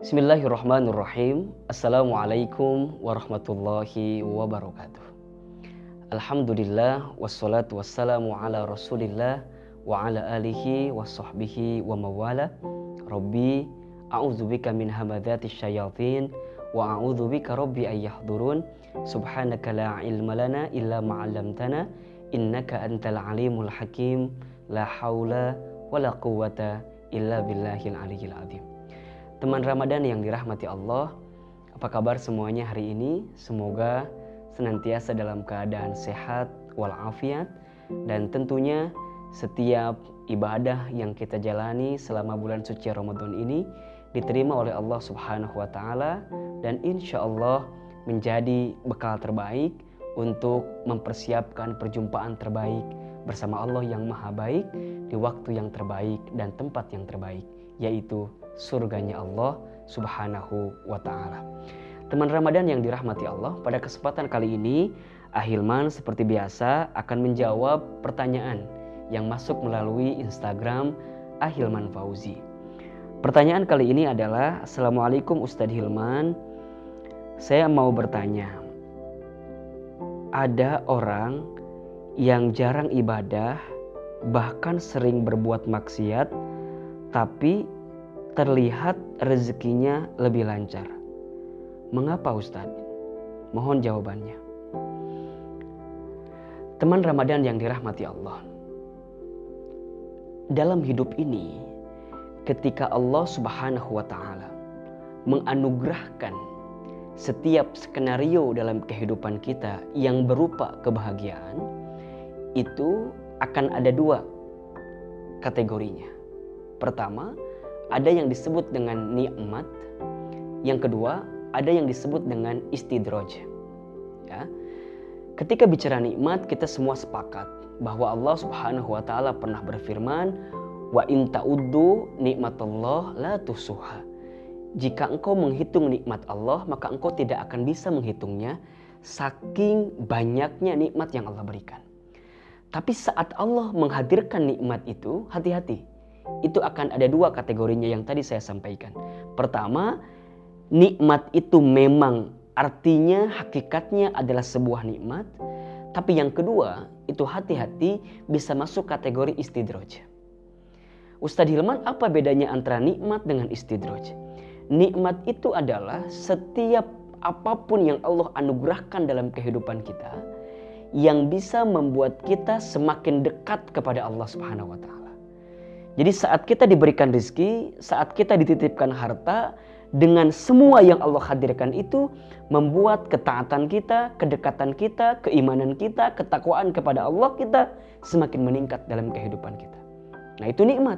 بسم الله الرحمن الرحيم السلام عليكم ورحمة الله وبركاته الحمد لله والصلاة والسلام على رسول الله وعلى آله وصحبه ومواله ربي أعوذ بك من همذات الشياطين وأعوذ بك ربي أن يحضرون سبحانك لا علم لنا إلا ما علمتنا إنك أنت العليم الحكيم لا حول ولا قوة إلا بالله العلي العظيم Teman Ramadan yang dirahmati Allah, apa kabar semuanya hari ini? Semoga senantiasa dalam keadaan sehat walafiat dan tentunya setiap ibadah yang kita jalani selama bulan suci Ramadan ini diterima oleh Allah Subhanahu wa taala dan insya Allah menjadi bekal terbaik untuk mempersiapkan perjumpaan terbaik bersama Allah yang maha baik di waktu yang terbaik dan tempat yang terbaik yaitu surganya Allah Subhanahu wa taala. Teman Ramadan yang dirahmati Allah, pada kesempatan kali ini Ahilman seperti biasa akan menjawab pertanyaan yang masuk melalui Instagram Ahilman Fauzi. Pertanyaan kali ini adalah Assalamualaikum Ustadz Hilman Saya mau bertanya Ada orang yang jarang ibadah Bahkan sering berbuat maksiat Tapi terlihat rezekinya lebih lancar. Mengapa Ustadz? Mohon jawabannya. Teman Ramadan yang dirahmati Allah. Dalam hidup ini, ketika Allah Subhanahu wa taala menganugerahkan setiap skenario dalam kehidupan kita yang berupa kebahagiaan, itu akan ada dua kategorinya. Pertama, ada yang disebut dengan nikmat, yang kedua ada yang disebut dengan istidroj. Ya. Ketika bicara nikmat, kita semua sepakat bahwa Allah Subhanahu wa taala pernah berfirman, "Wa in ta'uddu nikmatullah la tusuha." Jika engkau menghitung nikmat Allah, maka engkau tidak akan bisa menghitungnya saking banyaknya nikmat yang Allah berikan. Tapi saat Allah menghadirkan nikmat itu, hati-hati itu akan ada dua kategorinya yang tadi saya sampaikan. Pertama, nikmat itu memang artinya hakikatnya adalah sebuah nikmat. Tapi yang kedua, itu hati-hati bisa masuk kategori istidroj. Ustadz Hilman, apa bedanya antara nikmat dengan istidroj? Nikmat itu adalah setiap apa pun yang Allah anugerahkan dalam kehidupan kita yang bisa membuat kita semakin dekat kepada Allah Subhanahu wa taala. Jadi saat kita diberikan rezeki, saat kita dititipkan harta, dengan semua yang Allah hadirkan itu membuat ketaatan kita, kedekatan kita, keimanan kita, ketakwaan kepada Allah kita semakin meningkat dalam kehidupan kita. Nah itu nikmat.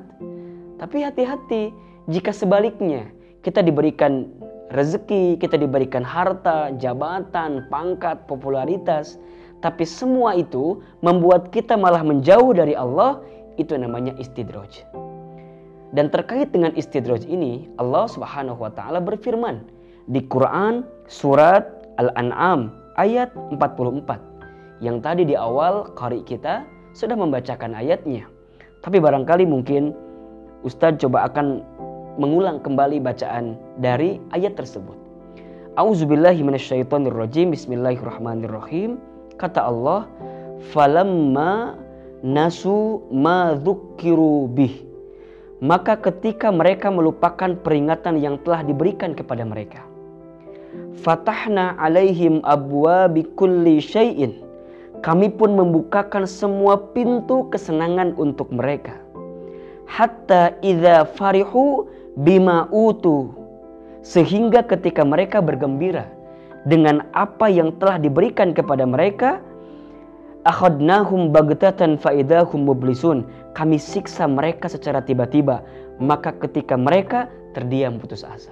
Tapi hati-hati jika sebaliknya kita diberikan rezeki, kita diberikan harta, jabatan, pangkat, popularitas, tapi semua itu membuat kita malah menjauh dari Allah, itu namanya istidroj. Dan terkait dengan istidroj ini, Allah Subhanahu wa taala berfirman di Quran surat Al-An'am ayat 44. Yang tadi di awal qari kita sudah membacakan ayatnya. Tapi barangkali mungkin Ustadz coba akan mengulang kembali bacaan dari ayat tersebut. Auzubillahi minasyaitonirrajim. Bismillahirrahmanirrahim. Kata Allah, "Falamma nasu ma bih. Maka ketika mereka melupakan peringatan yang telah diberikan kepada mereka. Fatahna alaihim abwa bikulli syai'in. Kami pun membukakan semua pintu kesenangan untuk mereka. Hatta idza farihu bima utu. Sehingga ketika mereka bergembira dengan apa yang telah diberikan kepada mereka akhadnahum bagtatan faidahum mublisun kami siksa mereka secara tiba-tiba. Maka ketika mereka terdiam putus asa.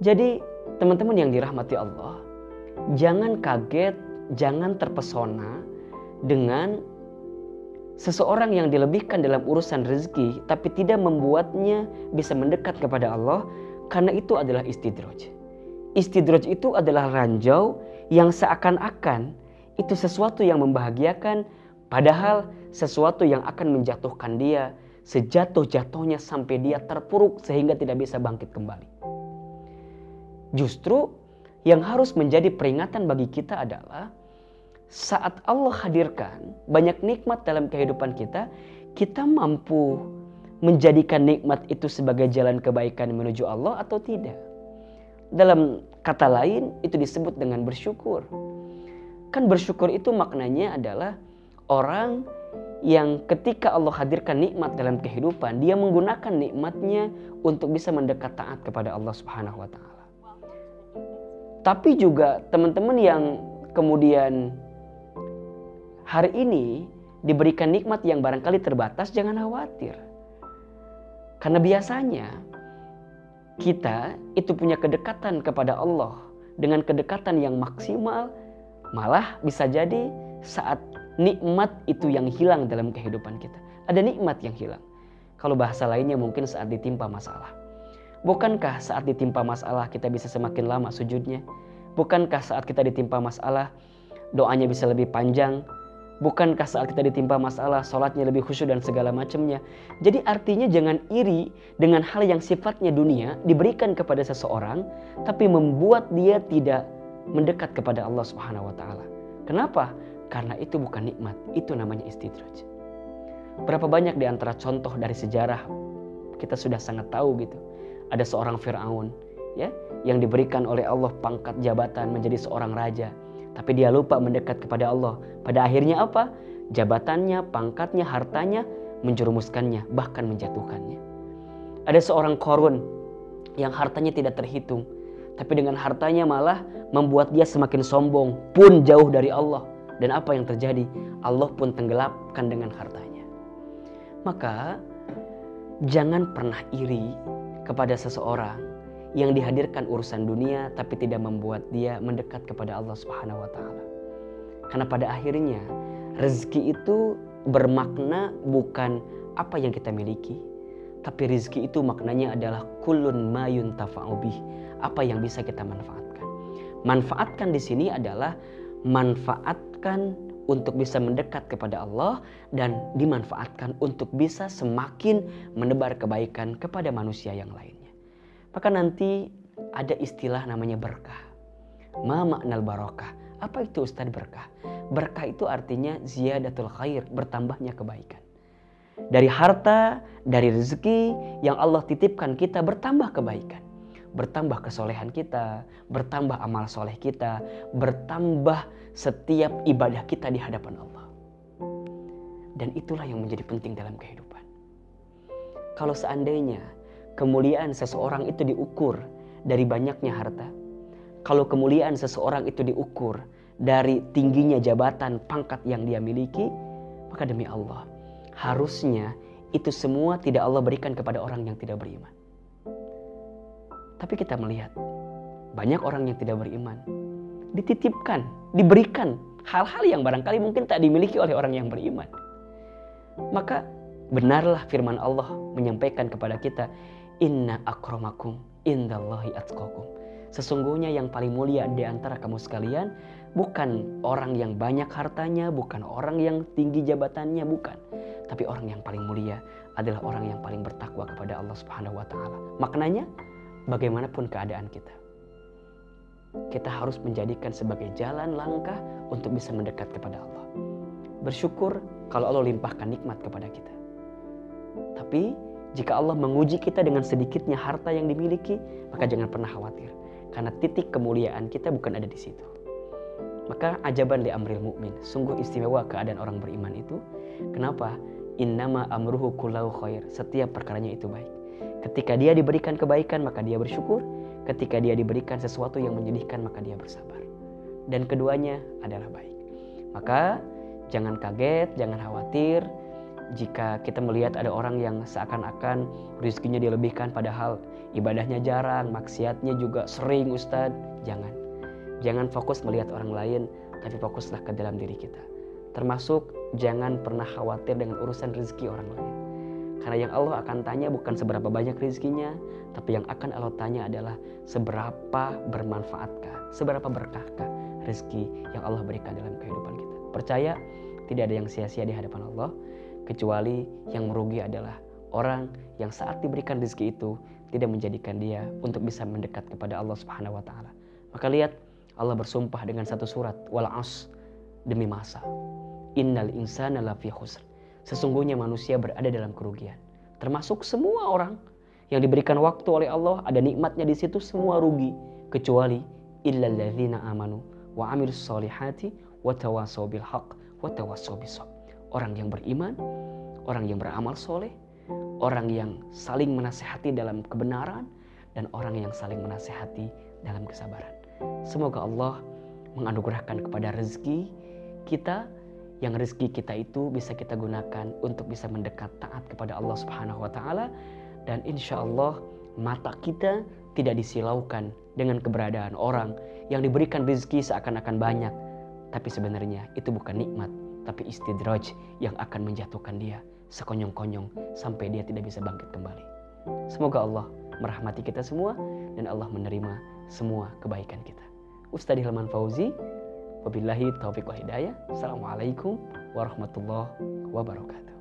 Jadi teman-teman yang dirahmati Allah jangan kaget jangan terpesona dengan seseorang yang dilebihkan dalam urusan rezeki tapi tidak membuatnya bisa mendekat kepada Allah karena itu adalah istidroj. Istidroj itu adalah ranjau yang seakan-akan itu sesuatu yang membahagiakan, padahal sesuatu yang akan menjatuhkan dia sejatuh-jatuhnya sampai dia terpuruk sehingga tidak bisa bangkit kembali. Justru yang harus menjadi peringatan bagi kita adalah saat Allah hadirkan banyak nikmat dalam kehidupan kita, kita mampu menjadikan nikmat itu sebagai jalan kebaikan menuju Allah atau tidak. Dalam kata lain itu disebut dengan bersyukur. Kan bersyukur itu maknanya adalah orang yang ketika Allah hadirkan nikmat dalam kehidupan, dia menggunakan nikmatnya untuk bisa mendekat taat kepada Allah Subhanahu wa taala. Tapi juga teman-teman yang kemudian hari ini diberikan nikmat yang barangkali terbatas, jangan khawatir. Karena biasanya kita itu punya kedekatan kepada Allah dengan kedekatan yang maksimal, malah bisa jadi saat nikmat itu yang hilang dalam kehidupan kita. Ada nikmat yang hilang. Kalau bahasa lainnya mungkin saat ditimpa masalah. Bukankah saat ditimpa masalah kita bisa semakin lama sujudnya? Bukankah saat kita ditimpa masalah doanya bisa lebih panjang, Bukankah saat kita ditimpa masalah, sholatnya lebih khusyuk dan segala macamnya. Jadi artinya jangan iri dengan hal yang sifatnya dunia diberikan kepada seseorang, tapi membuat dia tidak mendekat kepada Allah Subhanahu Wa Taala. Kenapa? Karena itu bukan nikmat, itu namanya istidraj. Berapa banyak di antara contoh dari sejarah kita sudah sangat tahu gitu. Ada seorang Firaun, ya, yang diberikan oleh Allah pangkat jabatan menjadi seorang raja tapi dia lupa mendekat kepada Allah. Pada akhirnya apa? Jabatannya, pangkatnya, hartanya menjerumuskannya, bahkan menjatuhkannya. Ada seorang korun yang hartanya tidak terhitung. Tapi dengan hartanya malah membuat dia semakin sombong, pun jauh dari Allah. Dan apa yang terjadi? Allah pun tenggelapkan dengan hartanya. Maka jangan pernah iri kepada seseorang yang dihadirkan urusan dunia tapi tidak membuat dia mendekat kepada Allah Subhanahu wa taala. Karena pada akhirnya rezeki itu bermakna bukan apa yang kita miliki, tapi rezeki itu maknanya adalah kulun mayun tafa'ubih, apa yang bisa kita manfaatkan. Manfaatkan di sini adalah manfaatkan untuk bisa mendekat kepada Allah dan dimanfaatkan untuk bisa semakin menebar kebaikan kepada manusia yang lain. Maka nanti ada istilah namanya berkah. Ma maknal barokah. Apa itu Ustaz berkah? Berkah itu artinya ziyadatul khair, bertambahnya kebaikan. Dari harta, dari rezeki yang Allah titipkan kita bertambah kebaikan. Bertambah kesolehan kita, bertambah amal soleh kita, bertambah setiap ibadah kita di hadapan Allah. Dan itulah yang menjadi penting dalam kehidupan. Kalau seandainya kemuliaan seseorang itu diukur dari banyaknya harta. Kalau kemuliaan seseorang itu diukur dari tingginya jabatan, pangkat yang dia miliki, maka demi Allah, harusnya itu semua tidak Allah berikan kepada orang yang tidak beriman. Tapi kita melihat banyak orang yang tidak beriman dititipkan, diberikan hal-hal yang barangkali mungkin tak dimiliki oleh orang yang beriman. Maka benarlah firman Allah menyampaikan kepada kita, Inna akromakum indallahi atqakum. Sesungguhnya yang paling mulia di antara kamu sekalian bukan orang yang banyak hartanya, bukan orang yang tinggi jabatannya, bukan. Tapi orang yang paling mulia adalah orang yang paling bertakwa kepada Allah Subhanahu wa taala. Maknanya bagaimanapun keadaan kita. Kita harus menjadikan sebagai jalan langkah untuk bisa mendekat kepada Allah. Bersyukur kalau Allah limpahkan nikmat kepada kita. Tapi jika Allah menguji kita dengan sedikitnya harta yang dimiliki, maka jangan pernah khawatir. Karena titik kemuliaan kita bukan ada di situ. Maka ajaban li amril mukmin. Sungguh istimewa keadaan orang beriman itu. Kenapa? Innama amruhu kullahu khair. Setiap perkaranya itu baik. Ketika dia diberikan kebaikan, maka dia bersyukur. Ketika dia diberikan sesuatu yang menyedihkan, maka dia bersabar. Dan keduanya adalah baik. Maka jangan kaget, jangan khawatir jika kita melihat ada orang yang seakan-akan rizkinya dilebihkan padahal ibadahnya jarang, maksiatnya juga sering Ustadz, jangan. Jangan fokus melihat orang lain, tapi fokuslah ke dalam diri kita. Termasuk jangan pernah khawatir dengan urusan rezeki orang lain. Karena yang Allah akan tanya bukan seberapa banyak rezekinya, tapi yang akan Allah tanya adalah seberapa bermanfaatkah, seberapa berkahkah rezeki yang Allah berikan dalam kehidupan kita. Percaya tidak ada yang sia-sia di hadapan Allah kecuali yang merugi adalah orang yang saat diberikan rezeki itu tidak menjadikan dia untuk bisa mendekat kepada Allah Subhanahu wa taala. Maka lihat Allah bersumpah dengan satu surat wal as demi masa. Innal insana lafi khusr. Sesungguhnya manusia berada dalam kerugian. Termasuk semua orang yang diberikan waktu oleh Allah, ada nikmatnya di situ semua rugi kecuali illalladzina amanu wa amilus solihati wa tawassaw bil haq wa tawassaw Orang yang beriman, orang yang beramal soleh, orang yang saling menasehati dalam kebenaran dan orang yang saling menasehati dalam kesabaran. Semoga Allah menganugerahkan kepada rezeki kita yang rezeki kita itu bisa kita gunakan untuk bisa mendekat taat kepada Allah Subhanahu wa taala dan insya Allah mata kita tidak disilaukan dengan keberadaan orang yang diberikan rezeki seakan-akan banyak tapi sebenarnya itu bukan nikmat tapi istidraj yang akan menjatuhkan dia sekonyong-konyong sampai dia tidak bisa bangkit kembali. Semoga Allah merahmati kita semua dan Allah menerima semua kebaikan kita. Ustadz Hilman Fauzi, wabillahi taufiq wa hidayah. Assalamualaikum warahmatullahi wabarakatuh.